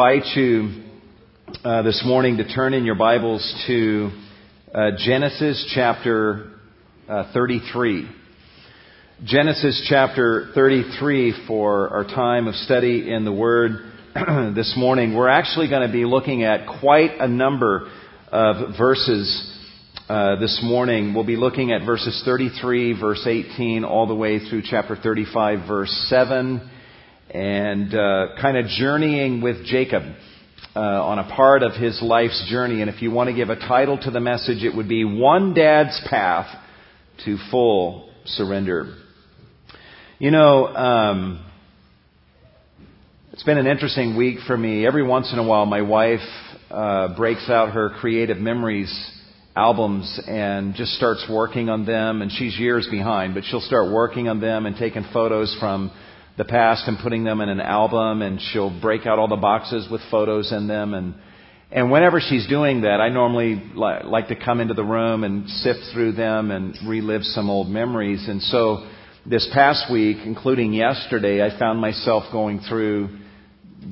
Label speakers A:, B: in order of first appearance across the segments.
A: invite you uh, this morning to turn in your Bibles to uh, Genesis chapter uh, 33. Genesis chapter 33 for our time of study in the Word this morning. We're actually going to be looking at quite a number of verses uh, this morning. We'll be looking at verses 33, verse 18, all the way through chapter 35, verse 7 and uh, kind of journeying with Jacob uh, on a part of his life's journey. And if you want to give a title to the message, it would be One Dad's Path to Full Surrender. You know, um, it's been an interesting week for me. Every once in a while, my wife uh, breaks out her creative memories albums and just starts working on them. And she's years behind, but she'll start working on them and taking photos from the past and putting them in an album and she'll break out all the boxes with photos in them and and whenever she's doing that, I normally li- like to come into the room and sift through them and relive some old memories. And so this past week, including yesterday, I found myself going through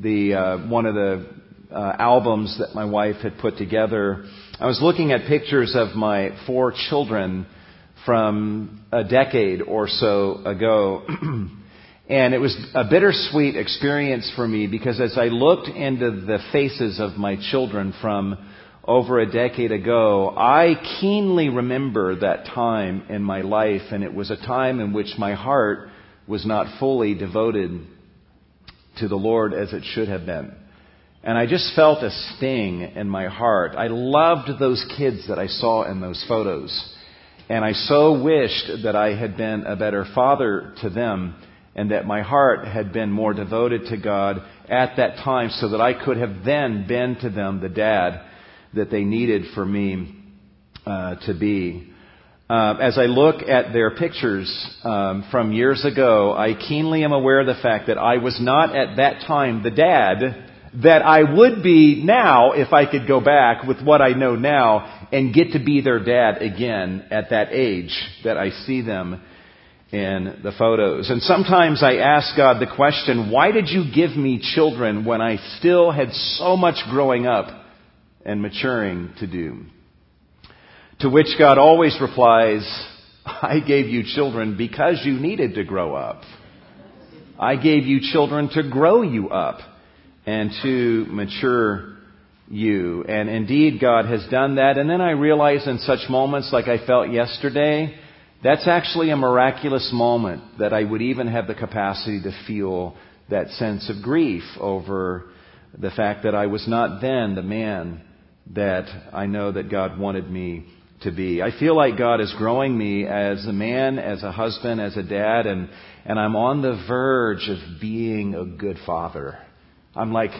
A: the uh, one of the uh, albums that my wife had put together. I was looking at pictures of my four children from a decade or so ago. And it was a bittersweet experience for me because as I looked into the faces of my children from over a decade ago, I keenly remember that time in my life, and it was a time in which my heart was not fully devoted to the Lord as it should have been. And I just felt a sting in my heart. I loved those kids that I saw in those photos. And I so wished that I had been a better father to them and that my heart had been more devoted to God at that time so that I could have then been to them the dad that they needed for me uh, to be. Uh, as I look at their pictures um, from years ago, I keenly am aware of the fact that I was not at that time the dad that I would be now if I could go back with what I know now and get to be their dad again at that age that I see them in the photos. And sometimes I ask God the question, why did you give me children when I still had so much growing up and maturing to do? To which God always replies, I gave you children because you needed to grow up. I gave you children to grow you up and to mature you. And indeed, God has done that. And then I realize in such moments like I felt yesterday, that's actually a miraculous moment that I would even have the capacity to feel that sense of grief over the fact that I was not then the man that I know that God wanted me to be. I feel like God is growing me as a man, as a husband, as a dad, and, and I'm on the verge of being a good father. I'm like,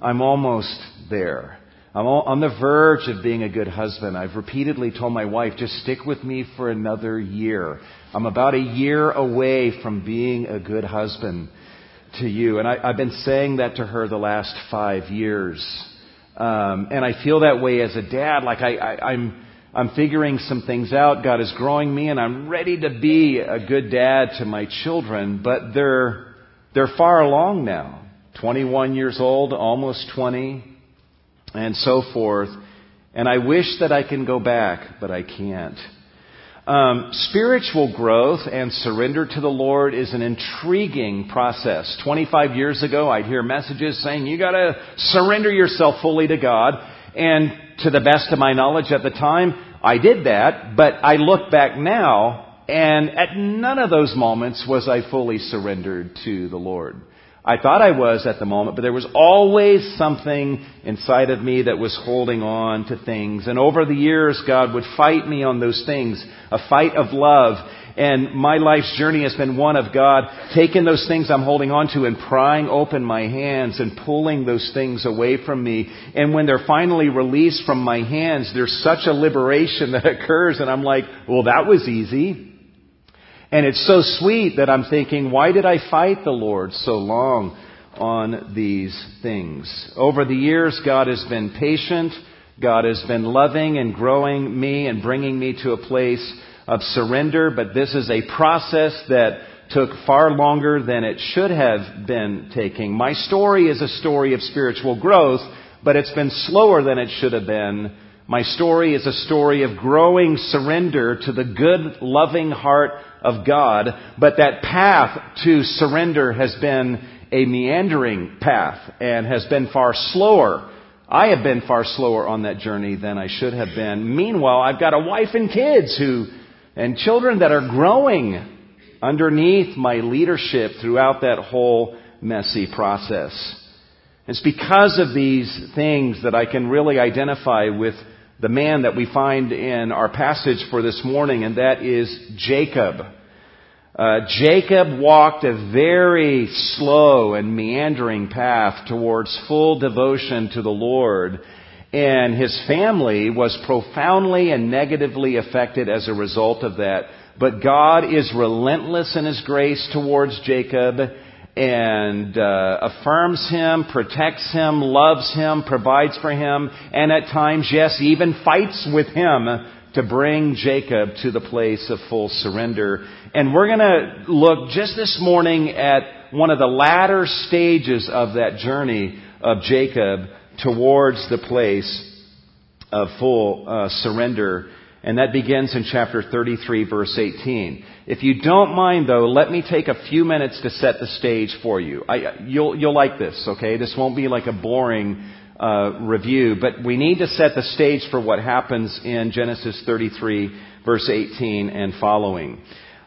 A: I'm almost there. I'm on the verge of being a good husband. I've repeatedly told my wife, just stick with me for another year. I'm about a year away from being a good husband to you. And I, have been saying that to her the last five years. Um, and I feel that way as a dad. Like I, I, I'm, I'm figuring some things out. God is growing me and I'm ready to be a good dad to my children, but they're, they're far along now. 21 years old, almost 20 and so forth. And I wish that I can go back, but I can't. Um, spiritual growth and surrender to the Lord is an intriguing process. 25 years ago, I'd hear messages saying you gotta surrender yourself fully to God. And to the best of my knowledge at the time, I did that, but I look back now, and at none of those moments was I fully surrendered to the Lord. I thought I was at the moment, but there was always something inside of me that was holding on to things. And over the years, God would fight me on those things, a fight of love. And my life's journey has been one of God taking those things I'm holding on to and prying open my hands and pulling those things away from me. And when they're finally released from my hands, there's such a liberation that occurs and I'm like, well, that was easy. And it's so sweet that I'm thinking, why did I fight the Lord so long on these things? Over the years, God has been patient. God has been loving and growing me and bringing me to a place of surrender, but this is a process that took far longer than it should have been taking. My story is a story of spiritual growth, but it's been slower than it should have been. My story is a story of growing surrender to the good, loving heart of God, but that path to surrender has been a meandering path and has been far slower. I have been far slower on that journey than I should have been. Meanwhile, I've got a wife and kids who, and children that are growing underneath my leadership throughout that whole messy process. It's because of these things that I can really identify with the man that we find in our passage for this morning, and that is Jacob. Uh, Jacob walked a very slow and meandering path towards full devotion to the Lord, and his family was profoundly and negatively affected as a result of that. But God is relentless in his grace towards Jacob and uh, affirms him, protects him, loves him, provides for him, and at times, yes, even fights with him to bring Jacob to the place of full surrender. And we're going to look just this morning at one of the latter stages of that journey of Jacob towards the place of full uh, surrender. And that begins in chapter 33, verse 18. If you don't mind, though, let me take a few minutes to set the stage for you. I, you'll, you'll like this, okay? This won't be like a boring uh, review, but we need to set the stage for what happens in Genesis 33, verse 18 and following.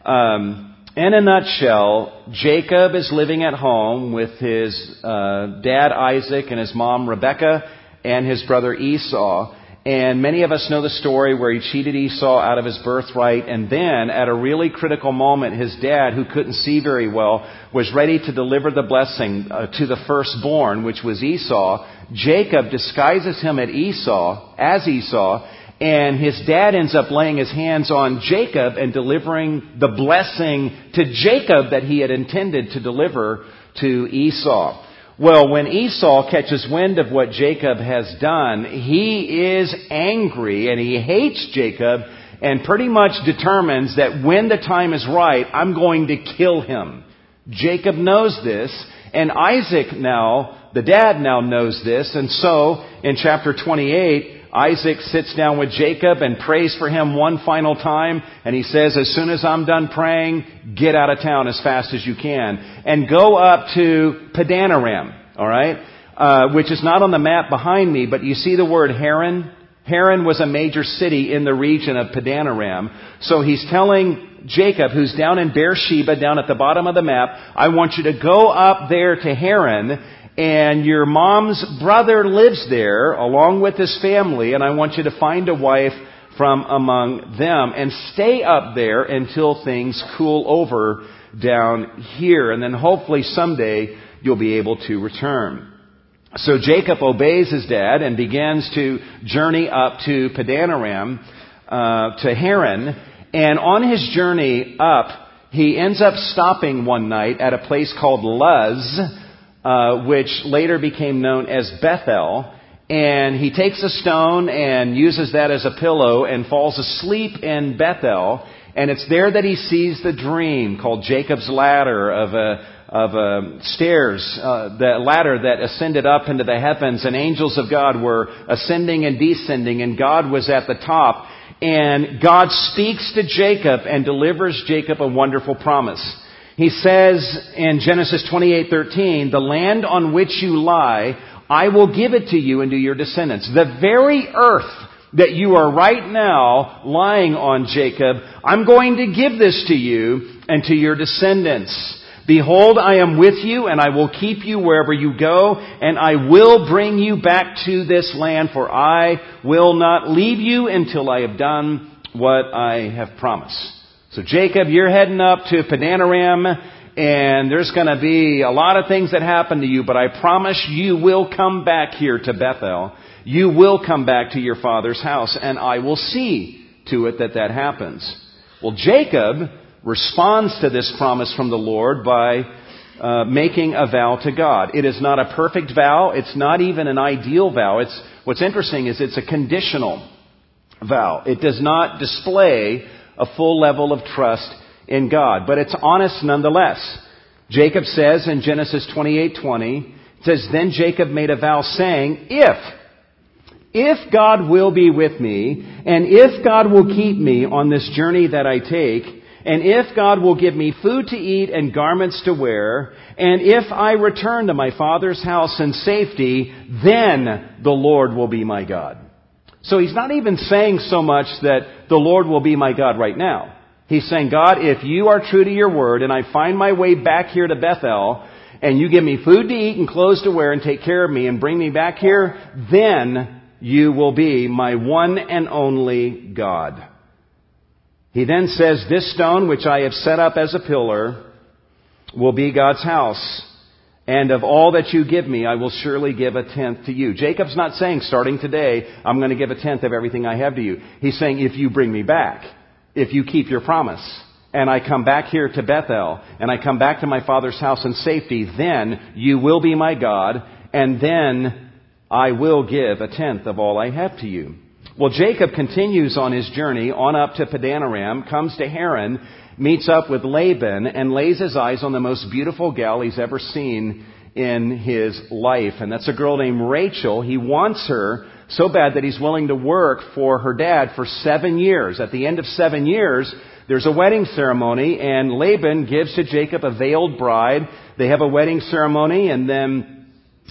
A: Um, in a nutshell, Jacob is living at home with his uh, dad Isaac and his mom Rebekah and his brother Esau. And many of us know the story where he cheated Esau out of his birthright. And then, at a really critical moment, his dad, who couldn't see very well, was ready to deliver the blessing uh, to the firstborn, which was Esau. Jacob disguises him at Esau, as Esau, and his dad ends up laying his hands on Jacob and delivering the blessing to Jacob that he had intended to deliver to Esau. Well, when Esau catches wind of what Jacob has done, he is angry and he hates Jacob and pretty much determines that when the time is right, I'm going to kill him. Jacob knows this, and Isaac now, the dad now knows this, and so in chapter 28, Isaac sits down with Jacob and prays for him one final time, and he says, as soon as I'm done praying, get out of town as fast as you can, and go up to Padanaram, alright? Uh, which is not on the map behind me, but you see the word Haran? Haran was a major city in the region of Padanaram. So he's telling Jacob, who's down in Beersheba, down at the bottom of the map, I want you to go up there to Haran and your mom's brother lives there along with his family, and I want you to find a wife from among them. And stay up there until things cool over down here, and then hopefully someday you'll be able to return. So Jacob obeys his dad and begins to journey up to Padanaram, uh, to Haran, and on his journey up, he ends up stopping one night at a place called Luz, uh, which later became known as Bethel. And he takes a stone and uses that as a pillow and falls asleep in Bethel. And it's there that he sees the dream called Jacob's ladder of a of uh, stairs, uh, the ladder that ascended up into the heavens, and angels of God were ascending and descending, and God was at the top. And God speaks to Jacob and delivers Jacob a wonderful promise. He says in Genesis 28:13, "The land on which you lie, I will give it to you and to your descendants. The very earth that you are right now lying on, Jacob, I'm going to give this to you and to your descendants. Behold, I am with you and I will keep you wherever you go and I will bring you back to this land for I will not leave you until I have done what I have promised. So Jacob, you're heading up to Padanaram, and there's going to be a lot of things that happen to you, but I promise you will come back here to Bethel. You will come back to your father's house, and I will see to it that that happens. Well, Jacob responds to this promise from the Lord by uh, making a vow to God. It is not a perfect vow. It's not even an ideal vow. It's what's interesting is it's a conditional vow. It does not display a full level of trust in God, but it's honest nonetheless. Jacob says in Genesis 28:20, it says, "Then Jacob made a vow saying, if if God will be with me, and if God will keep me on this journey that I take, and if God will give me food to eat and garments to wear, and if I return to my father's house in safety, then the Lord will be my God. So he's not even saying so much that the Lord will be my God right now. He's saying, God, if you are true to your word and I find my way back here to Bethel, and you give me food to eat and clothes to wear and take care of me and bring me back here, then you will be my one and only God. He then says, This stone which I have set up as a pillar will be God's house. And of all that you give me, I will surely give a tenth to you. Jacob's not saying, starting today, I'm going to give a tenth of everything I have to you. He's saying, if you bring me back, if you keep your promise, and I come back here to Bethel, and I come back to my father's house in safety, then you will be my God, and then I will give a tenth of all I have to you. Well, Jacob continues on his journey on up to Padanaram, comes to Haran, meets up with Laban, and lays his eyes on the most beautiful gal he's ever seen in his life. And that's a girl named Rachel. He wants her so bad that he's willing to work for her dad for seven years. At the end of seven years, there's a wedding ceremony, and Laban gives to Jacob a veiled bride. They have a wedding ceremony, and then,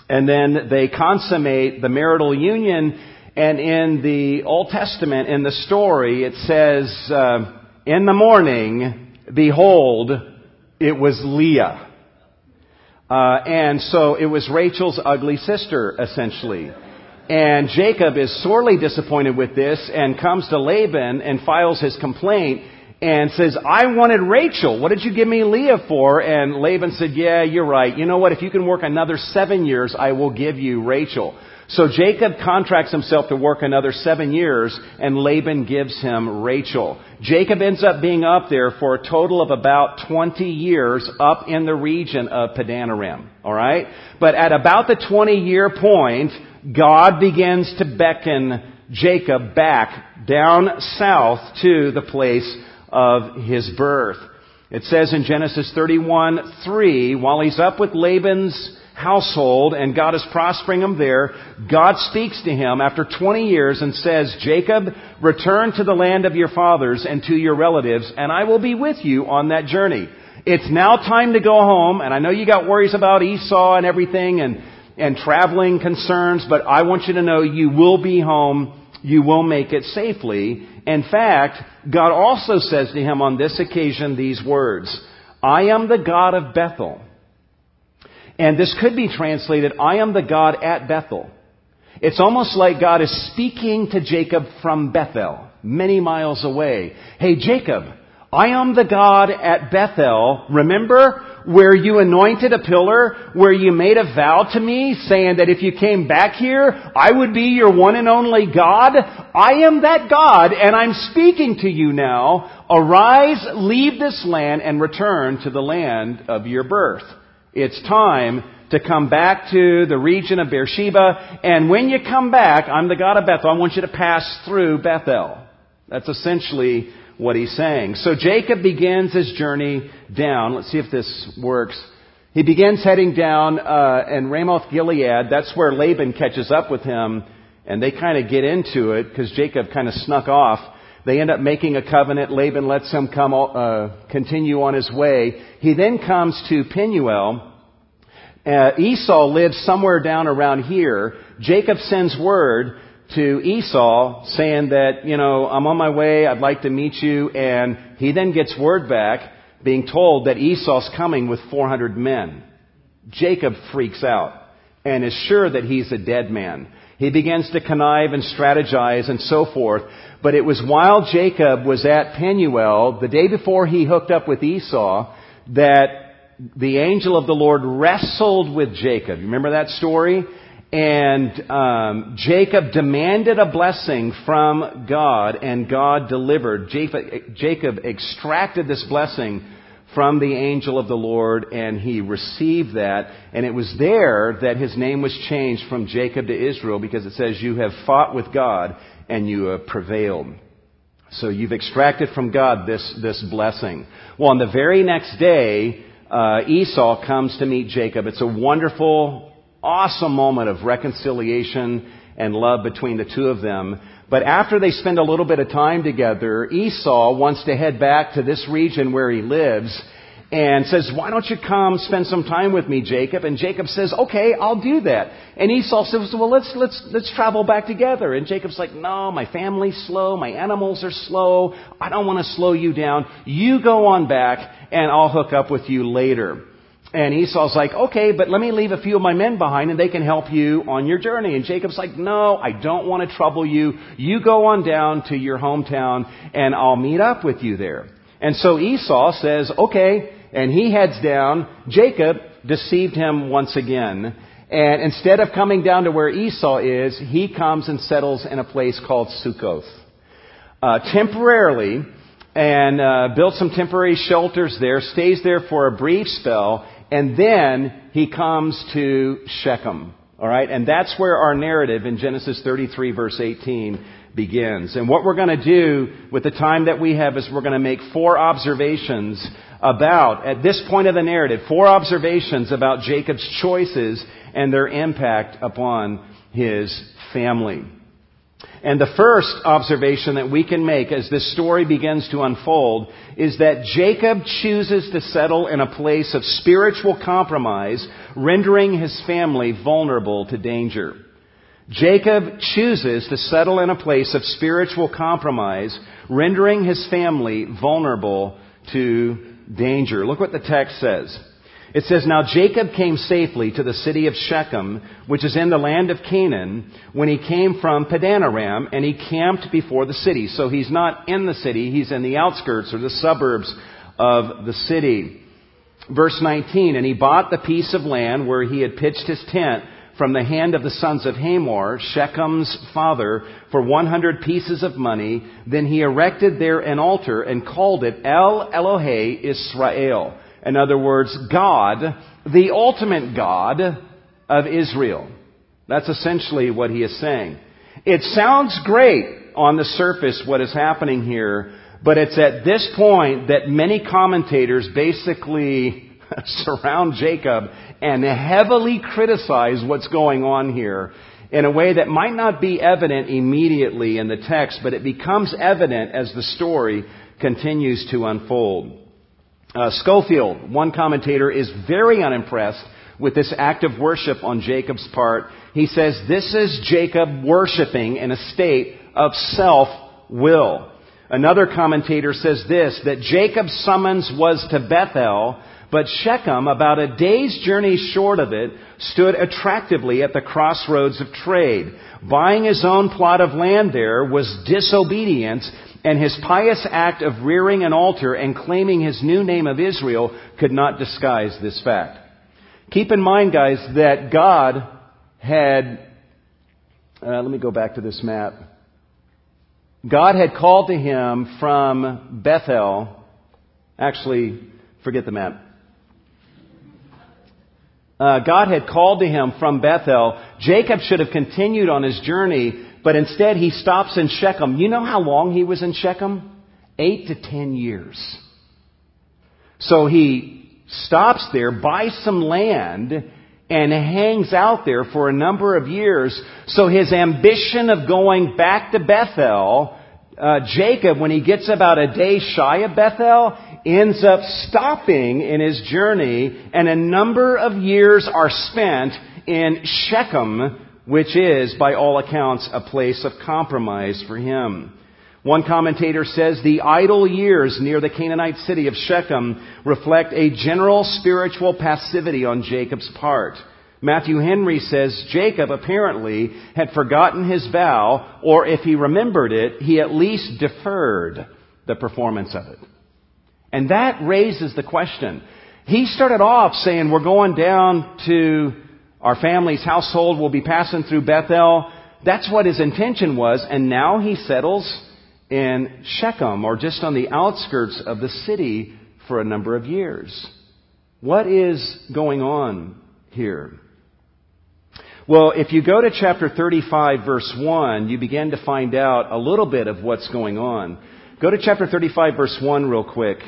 A: and then they consummate the marital union and in the Old Testament, in the story, it says, uh, in the morning, behold, it was Leah. Uh, and so it was Rachel's ugly sister, essentially. And Jacob is sorely disappointed with this and comes to Laban and files his complaint and says, I wanted Rachel. What did you give me Leah for? And Laban said, Yeah, you're right. You know what? If you can work another seven years, I will give you Rachel. So Jacob contracts himself to work another seven years, and Laban gives him Rachel. Jacob ends up being up there for a total of about 20 years up in the region of Padanaram. Alright? But at about the 20 year point, God begins to beckon Jacob back down south to the place of his birth. It says in Genesis 31, 3, while he's up with Laban's household and God is prospering him there, God speaks to him after 20 years and says, Jacob, return to the land of your fathers and to your relatives, and I will be with you on that journey. It's now time to go home, and I know you got worries about Esau and everything and, and traveling concerns, but I want you to know you will be home. You will make it safely. In fact, God also says to him on this occasion these words, I am the God of Bethel and this could be translated, I am the God at Bethel. It's almost like God is speaking to Jacob from Bethel, many miles away. Hey, Jacob, I am the God at Bethel. Remember where you anointed a pillar, where you made a vow to me, saying that if you came back here, I would be your one and only God? I am that God, and I'm speaking to you now. Arise, leave this land, and return to the land of your birth. It's time to come back to the region of Beersheba. And when you come back, I'm the God of Bethel. I want you to pass through Bethel. That's essentially what he's saying. So Jacob begins his journey down. Let's see if this works. He begins heading down uh, in Ramoth Gilead. That's where Laban catches up with him, and they kind of get into it because Jacob kind of snuck off. They end up making a covenant. Laban lets him come, uh, continue on his way. He then comes to Penuel. Uh, Esau lives somewhere down around here. Jacob sends word to Esau saying that, you know, I'm on my way. I'd like to meet you. And he then gets word back being told that Esau's coming with 400 men. Jacob freaks out and is sure that he's a dead man. He begins to connive and strategize and so forth. But it was while Jacob was at Penuel, the day before he hooked up with Esau, that the angel of the Lord wrestled with Jacob. You Remember that story? And um, Jacob demanded a blessing from God, and God delivered. Jacob, Jacob extracted this blessing from the angel of the Lord, and he received that. And it was there that his name was changed from Jacob to Israel because it says, You have fought with God and you have prevailed. So you've extracted from God this, this blessing. Well, on the very next day, uh, Esau comes to meet Jacob. It's a wonderful, awesome moment of reconciliation and love between the two of them. But after they spend a little bit of time together, Esau wants to head back to this region where he lives and says, why don't you come spend some time with me, Jacob? And Jacob says, okay, I'll do that. And Esau says, well, let's, let's, let's travel back together. And Jacob's like, no, my family's slow, my animals are slow, I don't want to slow you down. You go on back and I'll hook up with you later. And Esau's like, okay, but let me leave a few of my men behind and they can help you on your journey. And Jacob's like, no, I don't want to trouble you. You go on down to your hometown and I'll meet up with you there. And so Esau says, okay, and he heads down. Jacob deceived him once again. And instead of coming down to where Esau is, he comes and settles in a place called Sukkoth. Uh, temporarily, and uh, builds some temporary shelters there, stays there for a brief spell, and then he comes to Shechem. All right, and that's where our narrative in Genesis 33 verse 18 begins. And what we're going to do with the time that we have is we're going to make four observations about, at this point of the narrative, four observations about Jacob's choices and their impact upon his family. And the first observation that we can make as this story begins to unfold is that Jacob chooses to settle in a place of spiritual compromise, rendering his family vulnerable to danger. Jacob chooses to settle in a place of spiritual compromise, rendering his family vulnerable to danger. Look what the text says. It says, Now Jacob came safely to the city of Shechem, which is in the land of Canaan, when he came from Padanaram, and he camped before the city. So he's not in the city, he's in the outskirts or the suburbs of the city. Verse 19, And he bought the piece of land where he had pitched his tent from the hand of the sons of Hamor, Shechem's father, for 100 pieces of money. Then he erected there an altar and called it El Elohe Israel. In other words, God, the ultimate God of Israel. That's essentially what he is saying. It sounds great on the surface what is happening here, but it's at this point that many commentators basically surround Jacob and heavily criticize what's going on here in a way that might not be evident immediately in the text, but it becomes evident as the story continues to unfold. Uh, Scofield, one commentator, is very unimpressed with this act of worship on Jacob's part. He says this is Jacob worshiping in a state of self-will. Another commentator says this, that Jacob's summons was to Bethel, but Shechem, about a day's journey short of it, stood attractively at the crossroads of trade. Buying his own plot of land there was disobedience and his pious act of rearing an altar and claiming his new name of Israel could not disguise this fact. Keep in mind, guys, that God had, uh, let me go back to this map. God had called to him from Bethel, actually, forget the map. Uh, God had called to him from Bethel. Jacob should have continued on his journey but instead, he stops in Shechem. You know how long he was in Shechem? Eight to ten years. So he stops there, buys some land, and hangs out there for a number of years. So his ambition of going back to Bethel, uh, Jacob, when he gets about a day shy of Bethel, ends up stopping in his journey, and a number of years are spent in Shechem, which is, by all accounts, a place of compromise for him. One commentator says the idle years near the Canaanite city of Shechem reflect a general spiritual passivity on Jacob's part. Matthew Henry says Jacob apparently had forgotten his vow, or if he remembered it, he at least deferred the performance of it. And that raises the question. He started off saying, we're going down to our family's household will be passing through Bethel. That's what his intention was, and now he settles in Shechem, or just on the outskirts of the city, for a number of years. What is going on here? Well, if you go to chapter 35, verse 1, you begin to find out a little bit of what's going on. Go to chapter 35, verse 1, real quick.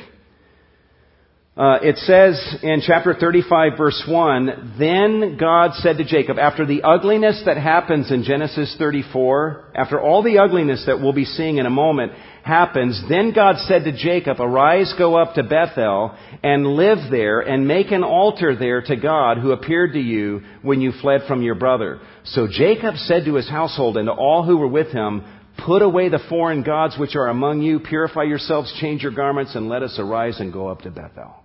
A: Uh, it says in chapter 35 verse 1, then God said to Jacob, after the ugliness that happens in Genesis 34, after all the ugliness that we'll be seeing in a moment happens, then God said to Jacob, arise, go up to Bethel and live there and make an altar there to God who appeared to you when you fled from your brother. So Jacob said to his household and to all who were with him, Put away the foreign gods which are among you, purify yourselves, change your garments, and let us arise and go up to Bethel.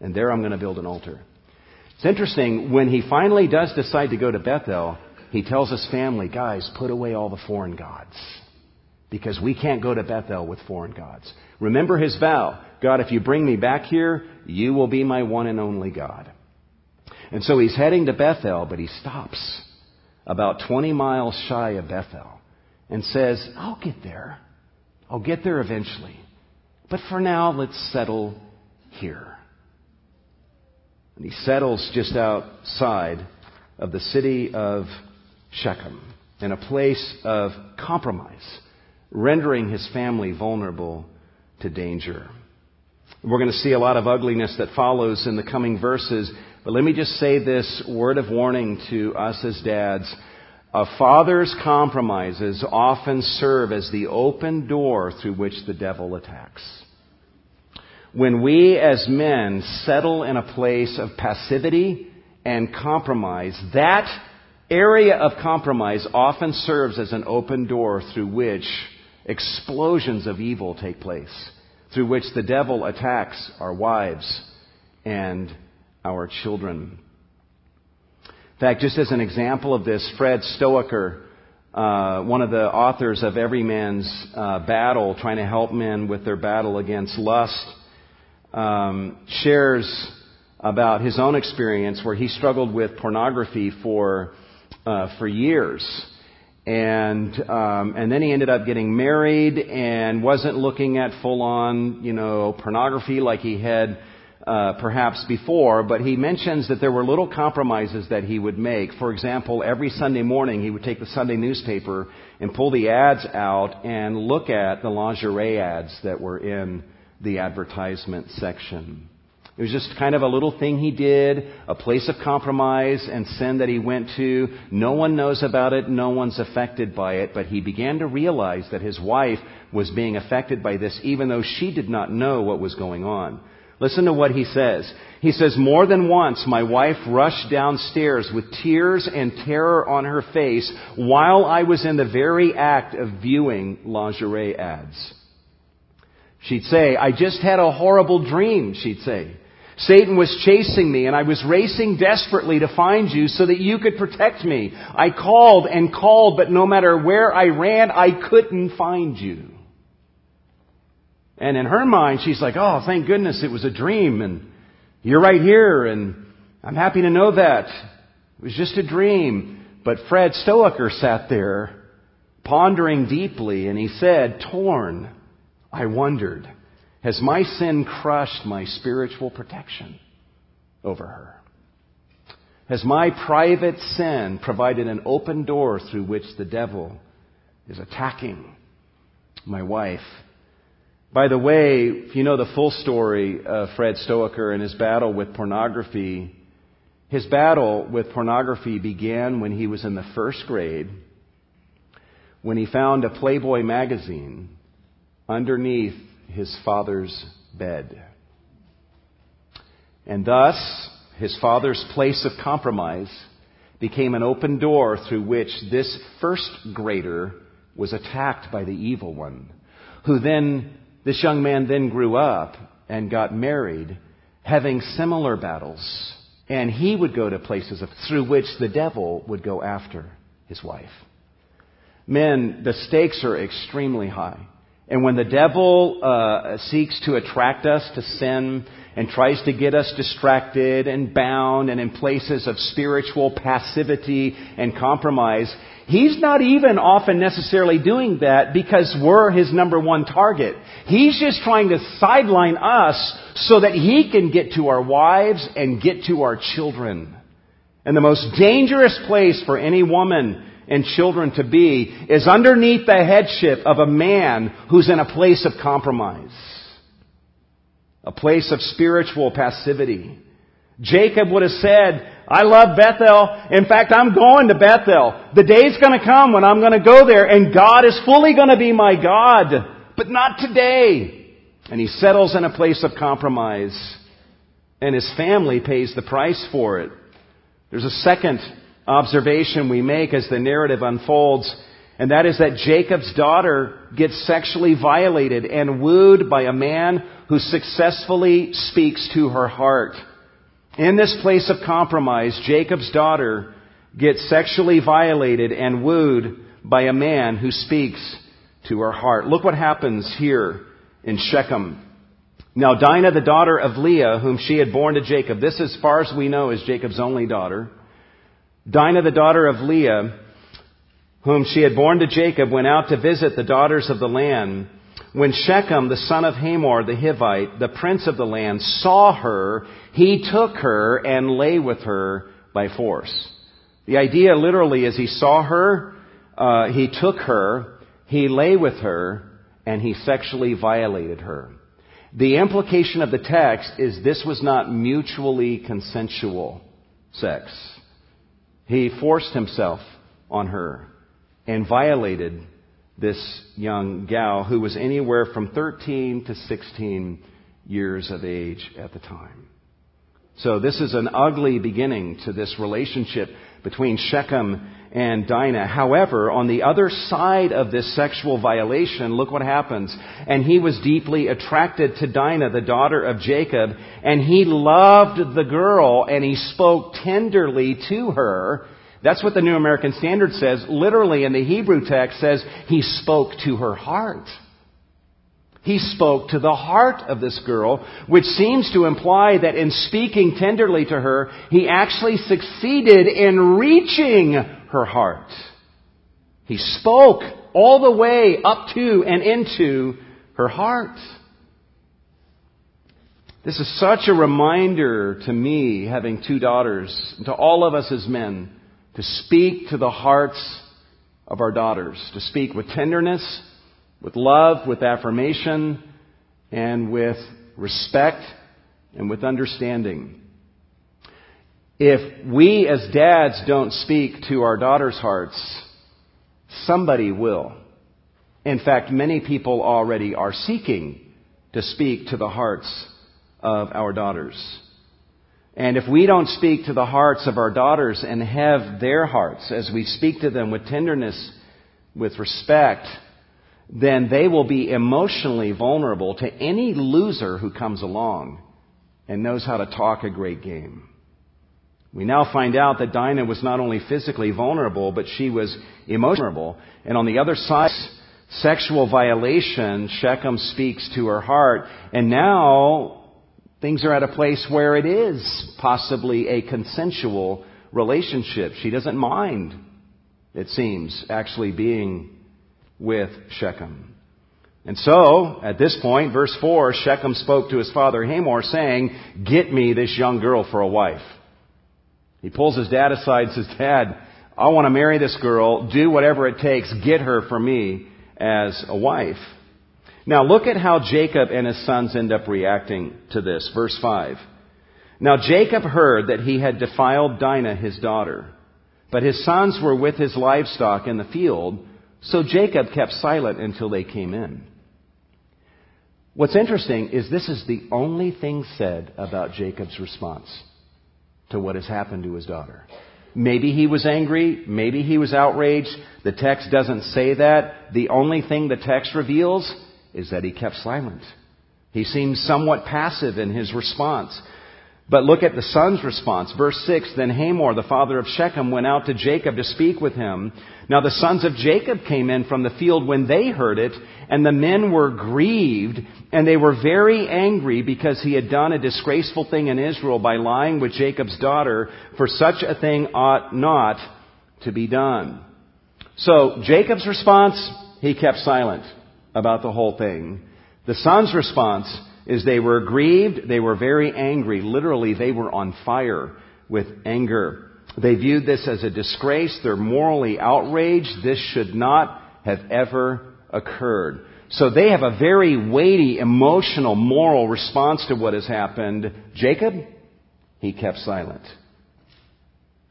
A: And there I'm going to build an altar. It's interesting, when he finally does decide to go to Bethel, he tells his family, guys, put away all the foreign gods. Because we can't go to Bethel with foreign gods. Remember his vow God, if you bring me back here, you will be my one and only God. And so he's heading to Bethel, but he stops about 20 miles shy of Bethel and says, I'll get there. I'll get there eventually. But for now, let's settle here. And he settles just outside of the city of Shechem in a place of compromise, rendering his family vulnerable to danger. We're going to see a lot of ugliness that follows in the coming verses, but let me just say this word of warning to us as dads. A father's compromises often serve as the open door through which the devil attacks when we as men settle in a place of passivity and compromise, that area of compromise often serves as an open door through which explosions of evil take place, through which the devil attacks our wives and our children. In fact, just as an example of this, Fred Stoeker, uh, one of the authors of Every Man's uh, Battle, trying to help men with their battle against lust, um, shares about his own experience where he struggled with pornography for uh, for years, and um, and then he ended up getting married and wasn't looking at full on you know pornography like he had. Uh, perhaps before, but he mentions that there were little compromises that he would make. For example, every Sunday morning he would take the Sunday newspaper and pull the ads out and look at the lingerie ads that were in the advertisement section. It was just kind of a little thing he did, a place of compromise and sin that he went to. No one knows about it, no one's affected by it, but he began to realize that his wife was being affected by this even though she did not know what was going on. Listen to what he says. He says, More than once my wife rushed downstairs with tears and terror on her face while I was in the very act of viewing lingerie ads. She'd say, I just had a horrible dream, she'd say. Satan was chasing me and I was racing desperately to find you so that you could protect me. I called and called, but no matter where I ran, I couldn't find you. And in her mind, she's like, oh, thank goodness it was a dream and you're right here and I'm happy to know that. It was just a dream. But Fred Stoeker sat there pondering deeply and he said, torn I wondered, has my sin crushed my spiritual protection over her? Has my private sin provided an open door through which the devil is attacking my wife? By the way, if you know the full story of Fred Stoeker and his battle with pornography, his battle with pornography began when he was in the first grade, when he found a Playboy magazine underneath his father's bed. And thus, his father's place of compromise became an open door through which this first grader was attacked by the evil one, who then, this young man then grew up and got married, having similar battles. And he would go to places through which the devil would go after his wife. Men, the stakes are extremely high. And when the devil uh, seeks to attract us to sin and tries to get us distracted and bound and in places of spiritual passivity and compromise, he's not even often necessarily doing that because we're his number one target. He's just trying to sideline us so that he can get to our wives and get to our children. And the most dangerous place for any woman and children to be is underneath the headship of a man who's in a place of compromise. A place of spiritual passivity. Jacob would have said, I love Bethel. In fact, I'm going to Bethel. The day's gonna come when I'm gonna go there and God is fully gonna be my God. But not today. And he settles in a place of compromise. And his family pays the price for it. There's a second observation we make as the narrative unfolds, and that is that Jacob's daughter gets sexually violated and wooed by a man who successfully speaks to her heart. In this place of compromise, Jacob's daughter gets sexually violated and wooed by a man who speaks to her heart. Look what happens here in Shechem. Now Dinah, the daughter of Leah, whom she had born to Jacob, this as far as we know is Jacob's only daughter. Dinah, the daughter of Leah, whom she had borne to Jacob, went out to visit the daughters of the land. When Shechem, the son of Hamor the Hivite, the prince of the land, saw her, he took her and lay with her by force. The idea literally is he saw her, uh, he took her, he lay with her, and he sexually violated her. The implication of the text is this was not mutually consensual sex. He forced himself on her and violated this young gal who was anywhere from 13 to 16 years of age at the time. So this is an ugly beginning to this relationship between Shechem and Dinah. However, on the other side of this sexual violation, look what happens. And he was deeply attracted to Dinah, the daughter of Jacob, and he loved the girl and he spoke tenderly to her. That's what the New American Standard says. Literally in the Hebrew text says he spoke to her heart. He spoke to the heart of this girl, which seems to imply that in speaking tenderly to her, he actually succeeded in reaching her heart. He spoke all the way up to and into her heart. This is such a reminder to me, having two daughters, to all of us as men, to speak to the hearts of our daughters, to speak with tenderness, with love, with affirmation, and with respect and with understanding. If we as dads don't speak to our daughters' hearts, somebody will. In fact, many people already are seeking to speak to the hearts of our daughters. And if we don't speak to the hearts of our daughters and have their hearts as we speak to them with tenderness, with respect, then they will be emotionally vulnerable to any loser who comes along and knows how to talk a great game. We now find out that Dinah was not only physically vulnerable, but she was emotional. And on the other side, sexual violation, Shechem speaks to her heart. And now things are at a place where it is possibly a consensual relationship. She doesn't mind, it seems, actually being with Shechem. And so, at this point, verse 4, Shechem spoke to his father Hamor, saying, Get me this young girl for a wife. He pulls his dad aside and says, Dad, I want to marry this girl. Do whatever it takes. Get her for me as a wife. Now look at how Jacob and his sons end up reacting to this. Verse 5. Now Jacob heard that he had defiled Dinah, his daughter, but his sons were with his livestock in the field, so Jacob kept silent until they came in. What's interesting is this is the only thing said about Jacob's response to what has happened to his daughter. Maybe he was angry. Maybe he was outraged. The text doesn't say that. The only thing the text reveals is that he kept silent. He seems somewhat passive in his response. But look at the son's response. Verse 6, Then Hamor, the father of Shechem, went out to Jacob to speak with him. Now the sons of Jacob came in from the field when they heard it, and the men were grieved, and they were very angry because he had done a disgraceful thing in Israel by lying with Jacob's daughter, for such a thing ought not to be done. So Jacob's response, he kept silent about the whole thing. The son's response, is they were grieved, they were very angry. Literally, they were on fire with anger. They viewed this as a disgrace. They're morally outraged. This should not have ever occurred. So they have a very weighty, emotional, moral response to what has happened. Jacob, he kept silent.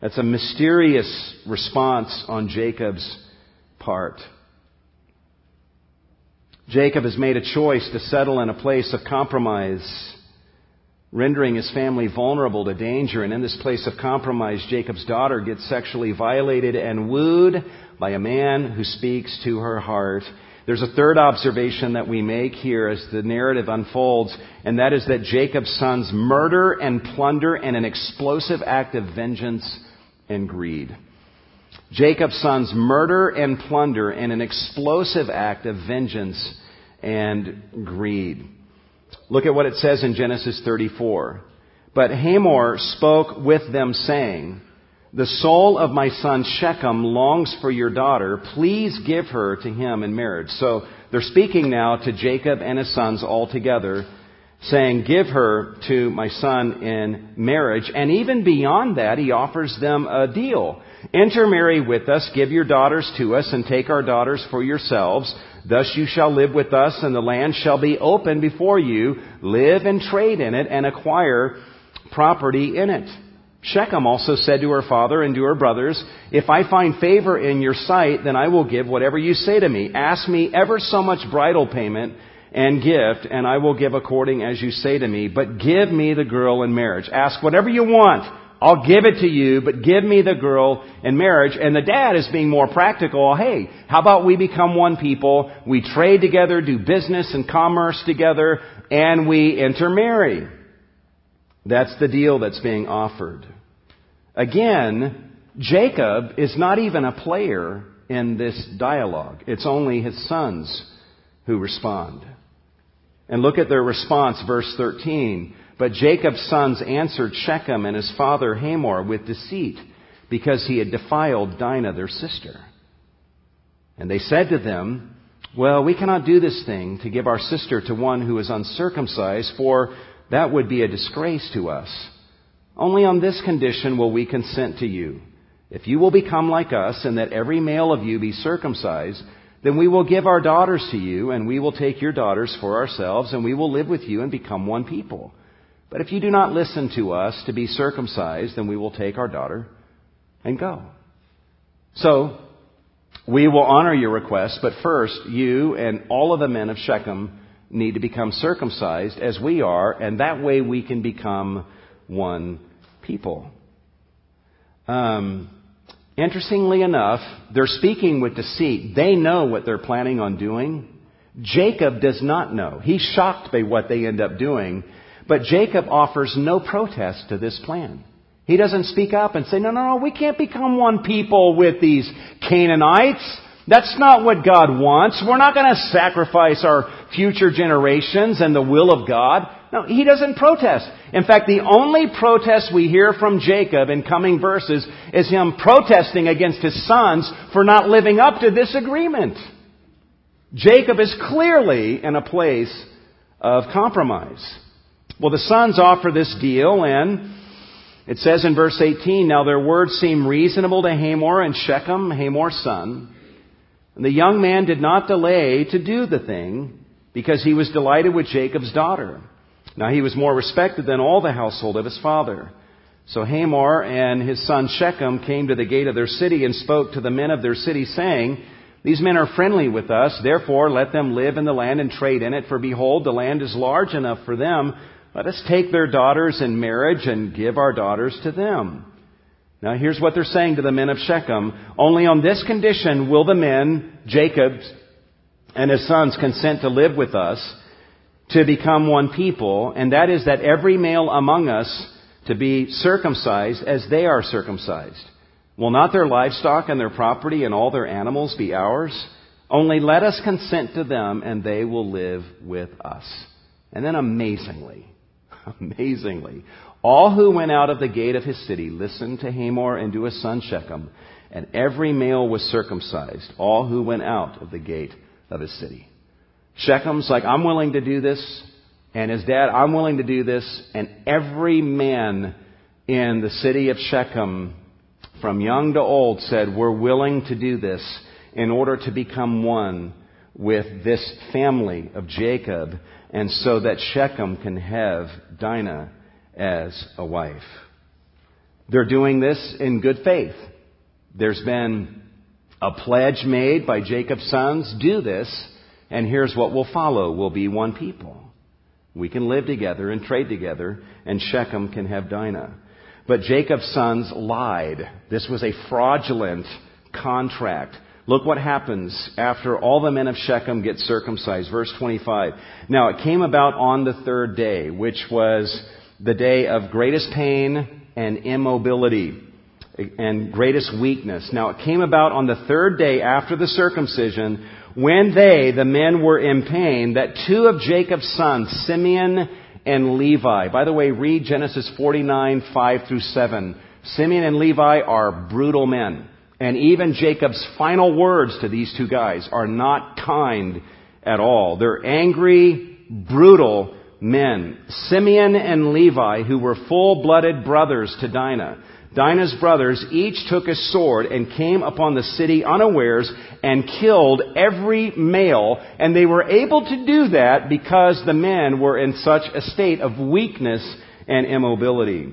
A: That's a mysterious response on Jacob's part. Jacob has made a choice to settle in a place of compromise, rendering his family vulnerable to danger. And in this place of compromise, Jacob's daughter gets sexually violated and wooed by a man who speaks to her heart. There's a third observation that we make here as the narrative unfolds, and that is that Jacob's sons murder and plunder in an explosive act of vengeance and greed. Jacob's sons murder and plunder in an explosive act of vengeance and greed. Look at what it says in Genesis 34. But Hamor spoke with them saying, The soul of my son Shechem longs for your daughter. Please give her to him in marriage. So they're speaking now to Jacob and his sons all together saying, Give her to my son in marriage. And even beyond that, he offers them a deal. Intermarry with us, give your daughters to us, and take our daughters for yourselves. Thus you shall live with us, and the land shall be open before you. Live and trade in it, and acquire property in it. Shechem also said to her father and to her brothers, If I find favor in your sight, then I will give whatever you say to me. Ask me ever so much bridal payment and gift, and I will give according as you say to me. But give me the girl in marriage. Ask whatever you want. I'll give it to you, but give me the girl in marriage. And the dad is being more practical. Hey, how about we become one people? We trade together, do business and commerce together, and we intermarry. That's the deal that's being offered. Again, Jacob is not even a player in this dialogue. It's only his sons who respond. And look at their response, verse 13. But Jacob's sons answered Shechem and his father Hamor with deceit, because he had defiled Dinah, their sister. And they said to them, Well, we cannot do this thing to give our sister to one who is uncircumcised, for that would be a disgrace to us. Only on this condition will we consent to you. If you will become like us, and that every male of you be circumcised, then we will give our daughters to you, and we will take your daughters for ourselves, and we will live with you and become one people. But if you do not listen to us to be circumcised, then we will take our daughter and go. So, we will honor your request, but first, you and all of the men of Shechem need to become circumcised as we are, and that way we can become one people. Um, Interestingly enough, they're speaking with deceit. They know what they're planning on doing. Jacob does not know. He's shocked by what they end up doing. But Jacob offers no protest to this plan. He doesn't speak up and say, no, no, no, we can't become one people with these Canaanites. That's not what God wants. We're not going to sacrifice our future generations and the will of God. No, he doesn't protest. In fact, the only protest we hear from Jacob in coming verses is him protesting against his sons for not living up to this agreement. Jacob is clearly in a place of compromise. Well, the sons offer this deal and it says in verse 18, Now their words seemed reasonable to Hamor and Shechem, Hamor's son. And the young man did not delay to do the thing because he was delighted with Jacob's daughter. Now he was more respected than all the household of his father. So Hamor and his son Shechem came to the gate of their city and spoke to the men of their city, saying, These men are friendly with us, therefore let them live in the land and trade in it, for behold, the land is large enough for them. Let us take their daughters in marriage and give our daughters to them. Now here's what they're saying to the men of Shechem. Only on this condition will the men, Jacob and his sons, consent to live with us, to become one people, and that is that every male among us to be circumcised as they are circumcised. Will not their livestock and their property and all their animals be ours? Only let us consent to them and they will live with us. And then amazingly, amazingly, all who went out of the gate of his city listened to Hamor and to his son Shechem, and every male was circumcised, all who went out of the gate of his city. Shechem's like, I'm willing to do this, and his dad, I'm willing to do this, and every man in the city of Shechem from young to old, said, We're willing to do this in order to become one with this family of Jacob, and so that Shechem can have Dinah as a wife. They're doing this in good faith. There's been a pledge made by Jacob's sons do this, and here's what will follow we'll be one people. We can live together and trade together, and Shechem can have Dinah. But Jacob's sons lied. This was a fraudulent contract. Look what happens after all the men of Shechem get circumcised. Verse 25. Now it came about on the third day, which was the day of greatest pain and immobility and greatest weakness. Now it came about on the third day after the circumcision, when they, the men, were in pain, that two of Jacob's sons, Simeon and Levi, by the way, read Genesis 49, 5 through 7. Simeon and Levi are brutal men. And even Jacob's final words to these two guys are not kind at all. They're angry, brutal men. Simeon and Levi, who were full-blooded brothers to Dinah. Dinah's brothers each took a sword and came upon the city unawares and killed every male, and they were able to do that because the men were in such a state of weakness and immobility.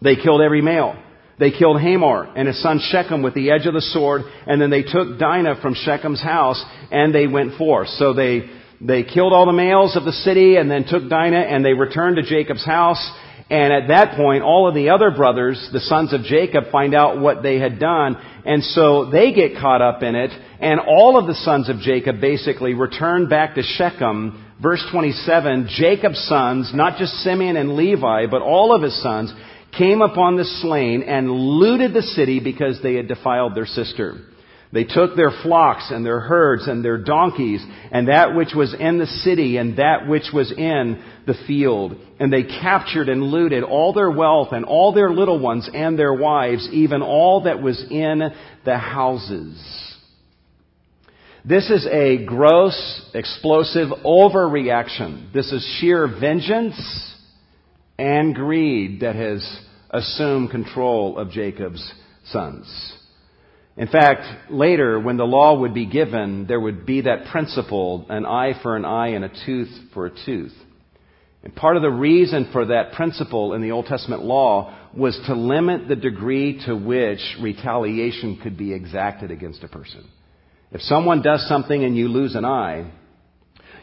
A: They killed every male. They killed Hamor and his son Shechem with the edge of the sword, and then they took Dinah from Shechem's house and they went forth. So they, they killed all the males of the city and then took Dinah and they returned to Jacob's house. And at that point, all of the other brothers, the sons of Jacob, find out what they had done. And so they get caught up in it. And all of the sons of Jacob basically return back to Shechem. Verse 27, Jacob's sons, not just Simeon and Levi, but all of his sons, came upon the slain and looted the city because they had defiled their sister. They took their flocks and their herds and their donkeys and that which was in the city and that which was in the field. And they captured and looted all their wealth and all their little ones and their wives, even all that was in the houses. This is a gross, explosive overreaction. This is sheer vengeance and greed that has assumed control of Jacob's sons. In fact, later, when the law would be given, there would be that principle, an eye for an eye and a tooth for a tooth. And part of the reason for that principle in the Old Testament law was to limit the degree to which retaliation could be exacted against a person. If someone does something and you lose an eye,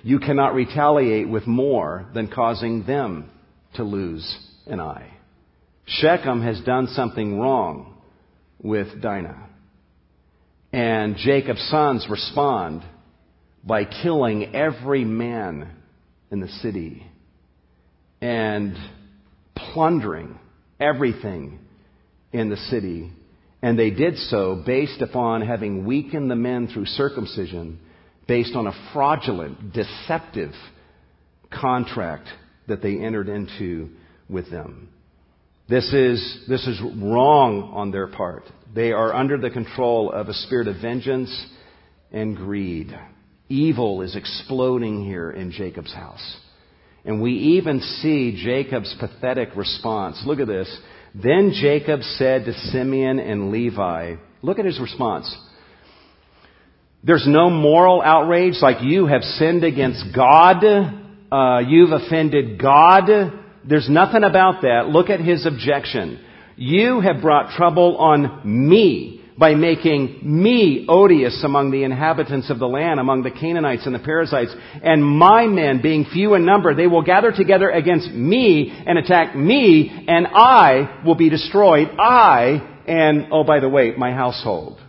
A: you cannot retaliate with more than causing them to lose an eye. Shechem has done something wrong with Dinah. And Jacob's sons respond by killing every man in the city and plundering everything in the city. And they did so based upon having weakened the men through circumcision, based on a fraudulent, deceptive contract that they entered into with them. This is, this is wrong on their part. They are under the control of a spirit of vengeance and greed. Evil is exploding here in Jacob's house. And we even see Jacob's pathetic response. Look at this. Then Jacob said to Simeon and Levi, look at his response. There's no moral outrage like you have sinned against God. Uh, you've offended God. There's nothing about that. Look at his objection. You have brought trouble on me by making me odious among the inhabitants of the land, among the Canaanites and the Perizzites. And my men, being few in number, they will gather together against me and attack me, and I will be destroyed. I, and, oh, by the way, my household.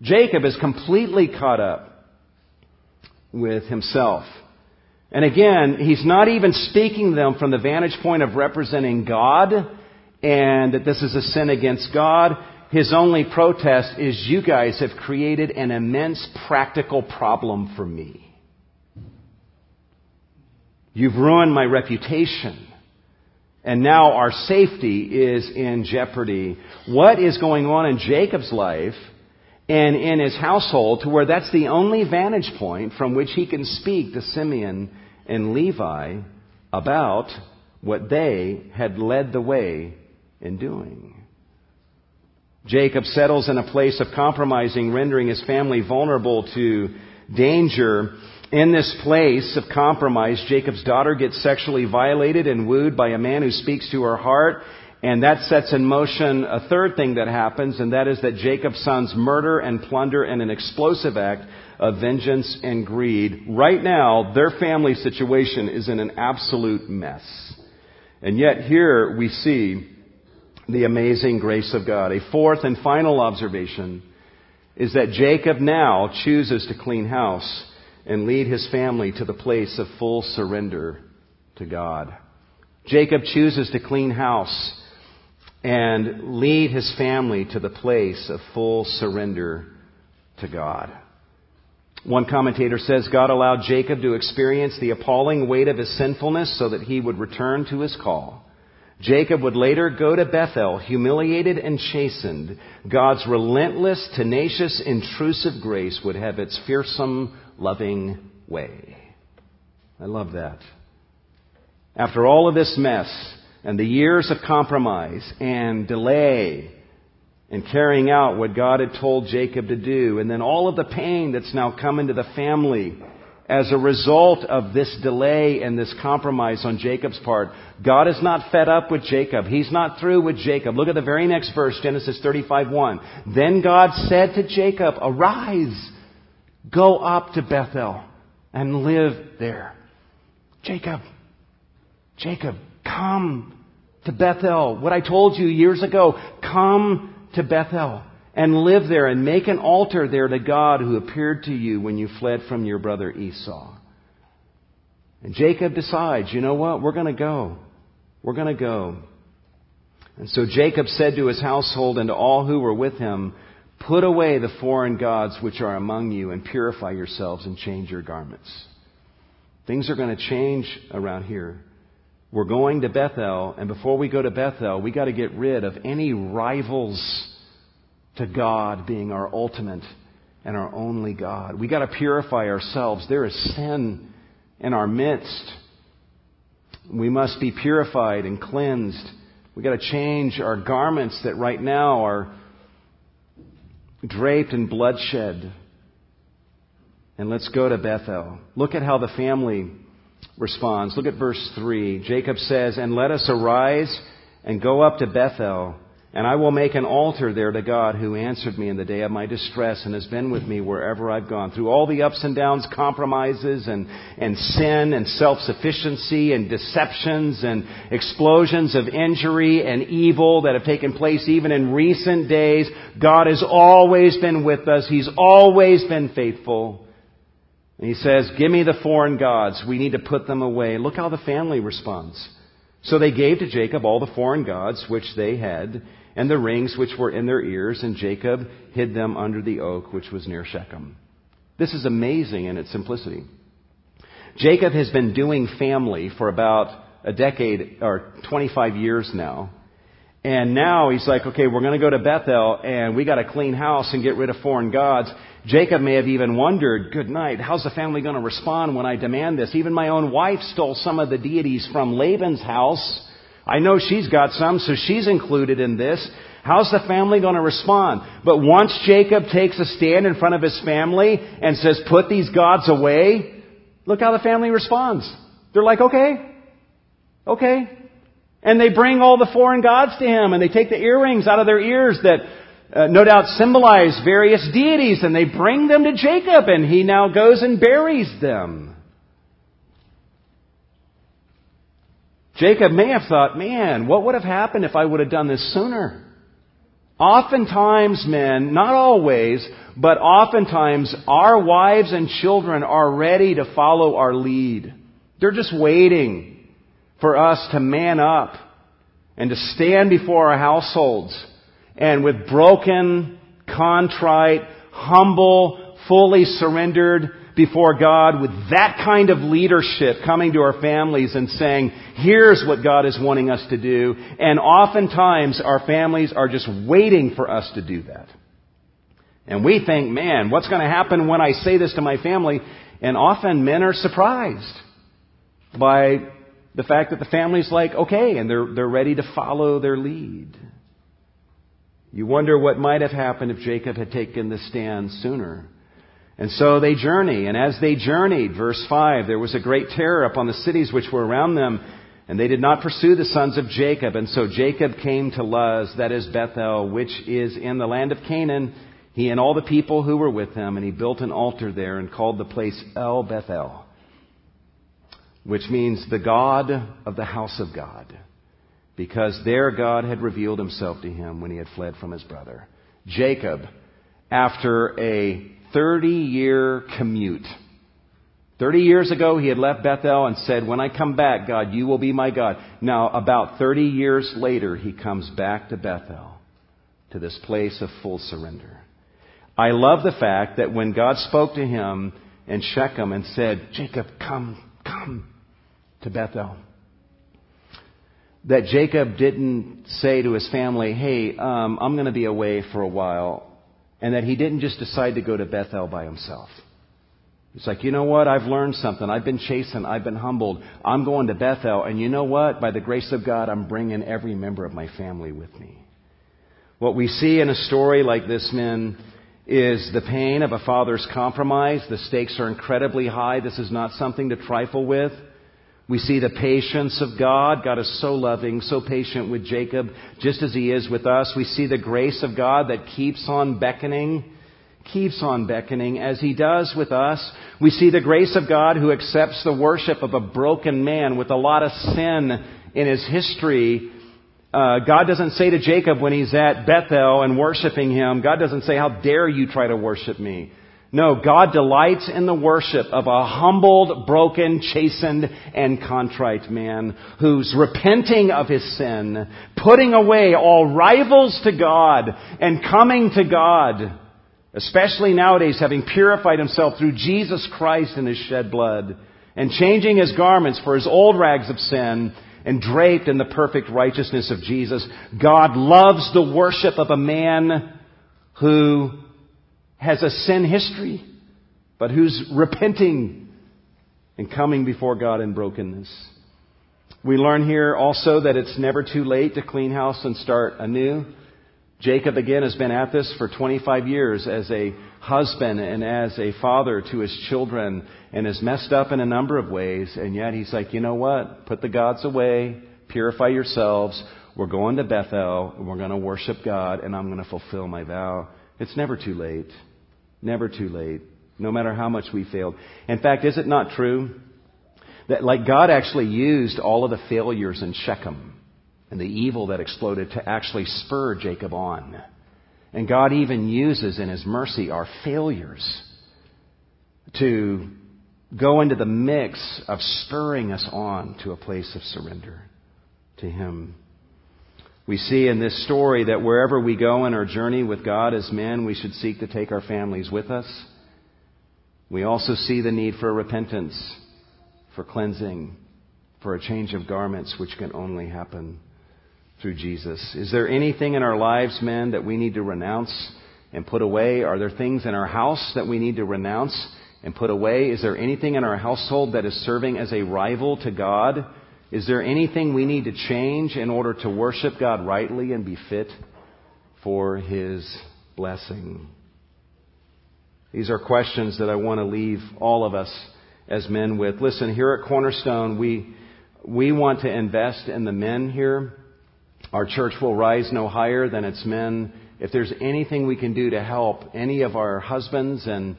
A: Jacob is completely caught up with himself. And again, he's not even speaking them from the vantage point of representing God and that this is a sin against God. His only protest is you guys have created an immense practical problem for me. You've ruined my reputation. And now our safety is in jeopardy. What is going on in Jacob's life and in his household to where that's the only vantage point from which he can speak to Simeon and Levi about what they had led the way in doing. Jacob settles in a place of compromising, rendering his family vulnerable to danger. In this place of compromise, Jacob's daughter gets sexually violated and wooed by a man who speaks to her heart. And that sets in motion a third thing that happens, and that is that Jacob's sons murder and plunder in an explosive act of vengeance and greed. Right now, their family situation is in an absolute mess. And yet here we see the amazing grace of God. A fourth and final observation is that Jacob now chooses to clean house and lead his family to the place of full surrender to God. Jacob chooses to clean house and lead his family to the place of full surrender to God. One commentator says God allowed Jacob to experience the appalling weight of his sinfulness so that he would return to his call. Jacob would later go to Bethel, humiliated and chastened. God's relentless, tenacious, intrusive grace would have its fearsome, loving way. I love that. After all of this mess and the years of compromise and delay and carrying out what God had told Jacob to do, and then all of the pain that's now come into the family as a result of this delay and this compromise on Jacob's part, God is not fed up with Jacob. He's not through with Jacob. Look at the very next verse, Genesis 35 1. Then God said to Jacob, Arise, go up to Bethel and live there. Jacob, Jacob, come to Bethel. What I told you years ago, come to Bethel and live there and make an altar there to God who appeared to you when you fled from your brother Esau. And Jacob decides, you know what? We're going to go. We're going to go. And so Jacob said to his household and to all who were with him, Put away the foreign gods which are among you and purify yourselves and change your garments. Things are going to change around here. We're going to Bethel, and before we go to Bethel, we got to get rid of any rivals to God being our ultimate and our only God. We got to purify ourselves. There is sin in our midst. We must be purified and cleansed. We got to change our garments that right now are draped in bloodshed. And let's go to Bethel. Look at how the family responds. Look at verse 3. Jacob says, And let us arise and go up to Bethel and I will make an altar there to God who answered me in the day of my distress and has been with me wherever I've gone. Through all the ups and downs, compromises and, and sin and self-sufficiency and deceptions and explosions of injury and evil that have taken place even in recent days, God has always been with us. He's always been faithful. And he says, give me the foreign gods. We need to put them away. Look how the family responds. So they gave to Jacob all the foreign gods which they had and the rings which were in their ears, and Jacob hid them under the oak which was near Shechem. This is amazing in its simplicity. Jacob has been doing family for about a decade or 25 years now. And now he's like, okay, we're going to go to Bethel and we got to clean house and get rid of foreign gods. Jacob may have even wondered, good night, how's the family going to respond when I demand this? Even my own wife stole some of the deities from Laban's house. I know she's got some, so she's included in this. How's the family going to respond? But once Jacob takes a stand in front of his family and says, put these gods away, look how the family responds. They're like, okay, okay. And they bring all the foreign gods to him and they take the earrings out of their ears that uh, no doubt symbolize various deities and they bring them to Jacob and he now goes and buries them. Jacob may have thought, man, what would have happened if I would have done this sooner? Oftentimes, men, not always, but oftentimes, our wives and children are ready to follow our lead. They're just waiting for us to man up and to stand before our households and with broken, contrite, humble, fully surrendered before God with that kind of leadership coming to our families and saying, here's what God is wanting us to do. And oftentimes our families are just waiting for us to do that. And we think, man, what's going to happen when I say this to my family? And often men are surprised by the fact that the family's like, okay, and they're, they're ready to follow their lead. You wonder what might have happened if Jacob had taken the stand sooner. And so they journey, and as they journeyed, verse 5, there was a great terror upon the cities which were around them, and they did not pursue the sons of Jacob. And so Jacob came to Luz, that is Bethel, which is in the land of Canaan, he and all the people who were with him, and he built an altar there and called the place El Bethel, which means the God of the house of God, because there God had revealed himself to him when he had fled from his brother. Jacob, after a 30 year commute. 30 years ago, he had left Bethel and said, When I come back, God, you will be my God. Now, about 30 years later, he comes back to Bethel, to this place of full surrender. I love the fact that when God spoke to him in Shechem and said, Jacob, come, come to Bethel, that Jacob didn't say to his family, Hey, um, I'm going to be away for a while and that he didn't just decide to go to Bethel by himself. It's like, you know what? I've learned something. I've been chastened. I've been humbled. I'm going to Bethel. And you know what? By the grace of God, I'm bringing every member of my family with me. What we see in a story like this, men, is the pain of a father's compromise. The stakes are incredibly high. This is not something to trifle with. We see the patience of God. God is so loving, so patient with Jacob, just as He is with us. We see the grace of God that keeps on beckoning, keeps on beckoning as He does with us. We see the grace of God who accepts the worship of a broken man with a lot of sin in his history. Uh, God doesn't say to Jacob when he's at Bethel and worshiping him, God doesn't say, How dare you try to worship me? No, God delights in the worship of a humbled, broken, chastened, and contrite man who's repenting of his sin, putting away all rivals to God, and coming to God, especially nowadays having purified himself through Jesus Christ and his shed blood, and changing his garments for his old rags of sin, and draped in the perfect righteousness of Jesus. God loves the worship of a man who has a sin history, but who's repenting and coming before God in brokenness. We learn here also that it's never too late to clean house and start anew. Jacob again has been at this for 25 years as a husband and as a father to his children and has messed up in a number of ways. And yet he's like, you know what? Put the gods away. Purify yourselves. We're going to Bethel and we're going to worship God and I'm going to fulfill my vow. It's never too late. Never too late, no matter how much we failed. In fact, is it not true that like God actually used all of the failures in Shechem and the evil that exploded to actually spur Jacob on? And God even uses in His mercy our failures to go into the mix of spurring us on to a place of surrender to Him. We see in this story that wherever we go in our journey with God as men, we should seek to take our families with us. We also see the need for repentance, for cleansing, for a change of garments, which can only happen through Jesus. Is there anything in our lives, men, that we need to renounce and put away? Are there things in our house that we need to renounce and put away? Is there anything in our household that is serving as a rival to God? Is there anything we need to change in order to worship God rightly and be fit for His blessing? These are questions that I want to leave all of us as men with. Listen, here at Cornerstone, we, we want to invest in the men here. Our church will rise no higher than its men. If there's anything we can do to help any of our husbands and,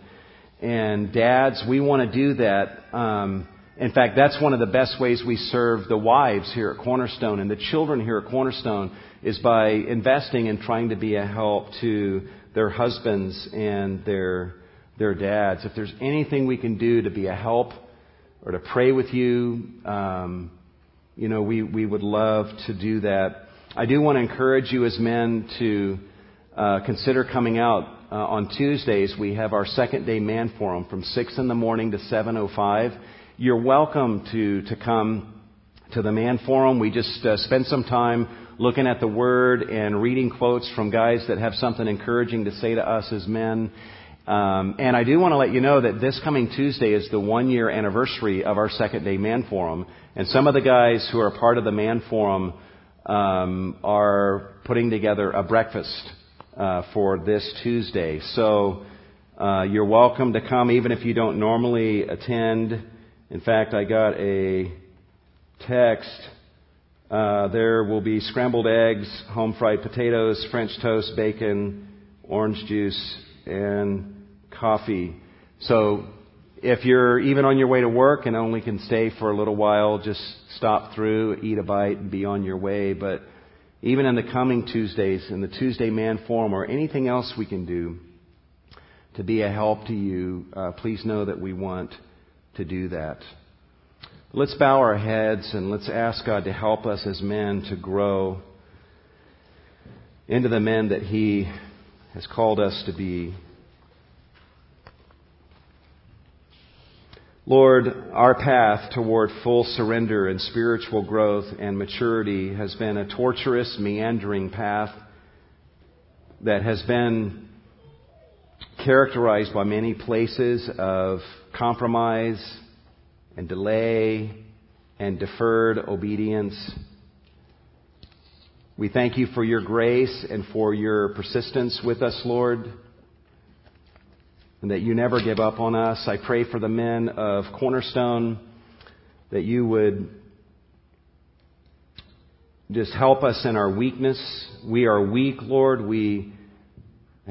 A: and dads, we want to do that. Um, in fact, that's one of the best ways we serve the wives here at Cornerstone and the children here at Cornerstone is by investing and trying to be a help to their husbands and their, their dads. If there's anything we can do to be a help or to pray with you, um, you know, we, we would love to do that. I do want to encourage you as men to uh, consider coming out uh, on Tuesdays. We have our second day man forum from 6 in the morning to 7.05 you're welcome to, to come to the Man Forum. We just uh, spend some time looking at the Word and reading quotes from guys that have something encouraging to say to us as men. Um, and I do want to let you know that this coming Tuesday is the one year anniversary of our second day Man Forum. And some of the guys who are part of the Man Forum um, are putting together a breakfast uh, for this Tuesday. So uh, you're welcome to come even if you don't normally attend. In fact, I got a text. Uh, there will be scrambled eggs, home fried potatoes, French toast, bacon, orange juice, and coffee. So if you're even on your way to work and only can stay for a little while, just stop through, eat a bite, and be on your way. But even in the coming Tuesdays, in the Tuesday Man Forum, or anything else we can do to be a help to you, uh, please know that we want to do that. Let's bow our heads and let's ask God to help us as men to grow into the men that He has called us to be. Lord, our path toward full surrender and spiritual growth and maturity has been a torturous, meandering path that has been characterized by many places of compromise and delay and deferred obedience. We thank you for your grace and for your persistence with us, Lord and that you never give up on us. I pray for the men of Cornerstone that you would just help us in our weakness. We are weak, Lord. We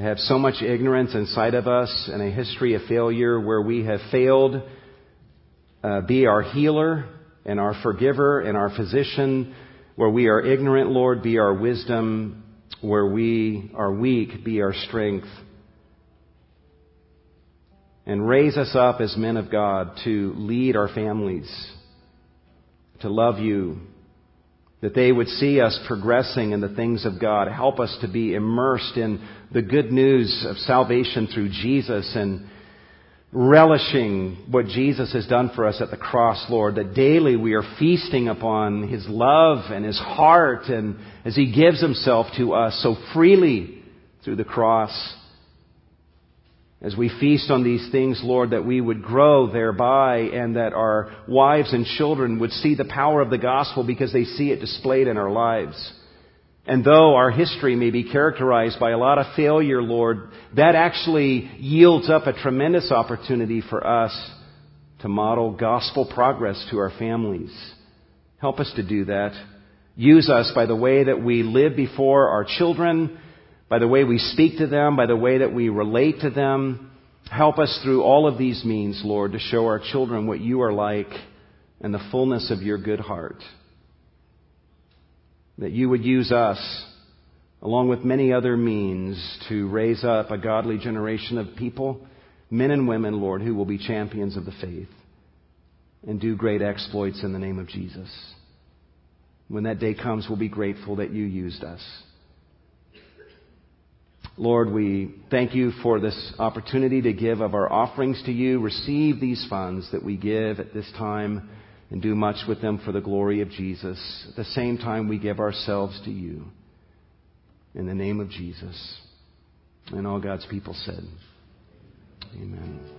A: have so much ignorance inside of us and a history of failure where we have failed. Uh, be our healer and our forgiver and our physician. Where we are ignorant, Lord, be our wisdom. Where we are weak, be our strength and raise us up as men of God to lead our families, to love you, that they would see us progressing in the things of God. Help us to be immersed in the good news of salvation through Jesus and relishing what Jesus has done for us at the cross, Lord, that daily we are feasting upon His love and His heart and as He gives Himself to us so freely through the cross. As we feast on these things, Lord, that we would grow thereby and that our wives and children would see the power of the gospel because they see it displayed in our lives. And though our history may be characterized by a lot of failure, Lord, that actually yields up a tremendous opportunity for us to model gospel progress to our families. Help us to do that. Use us by the way that we live before our children by the way we speak to them, by the way that we relate to them. Help us through all of these means, Lord, to show our children what you are like and the fullness of your good heart. That you would use us, along with many other means, to raise up a godly generation of people, men and women, Lord, who will be champions of the faith and do great exploits in the name of Jesus. When that day comes, we'll be grateful that you used us. Lord, we thank you for this opportunity to give of our offerings to you. Receive these funds that we give at this time and do much with them for the glory of Jesus. At the same time, we give ourselves to you. In the name of Jesus. And all God's people said, Amen.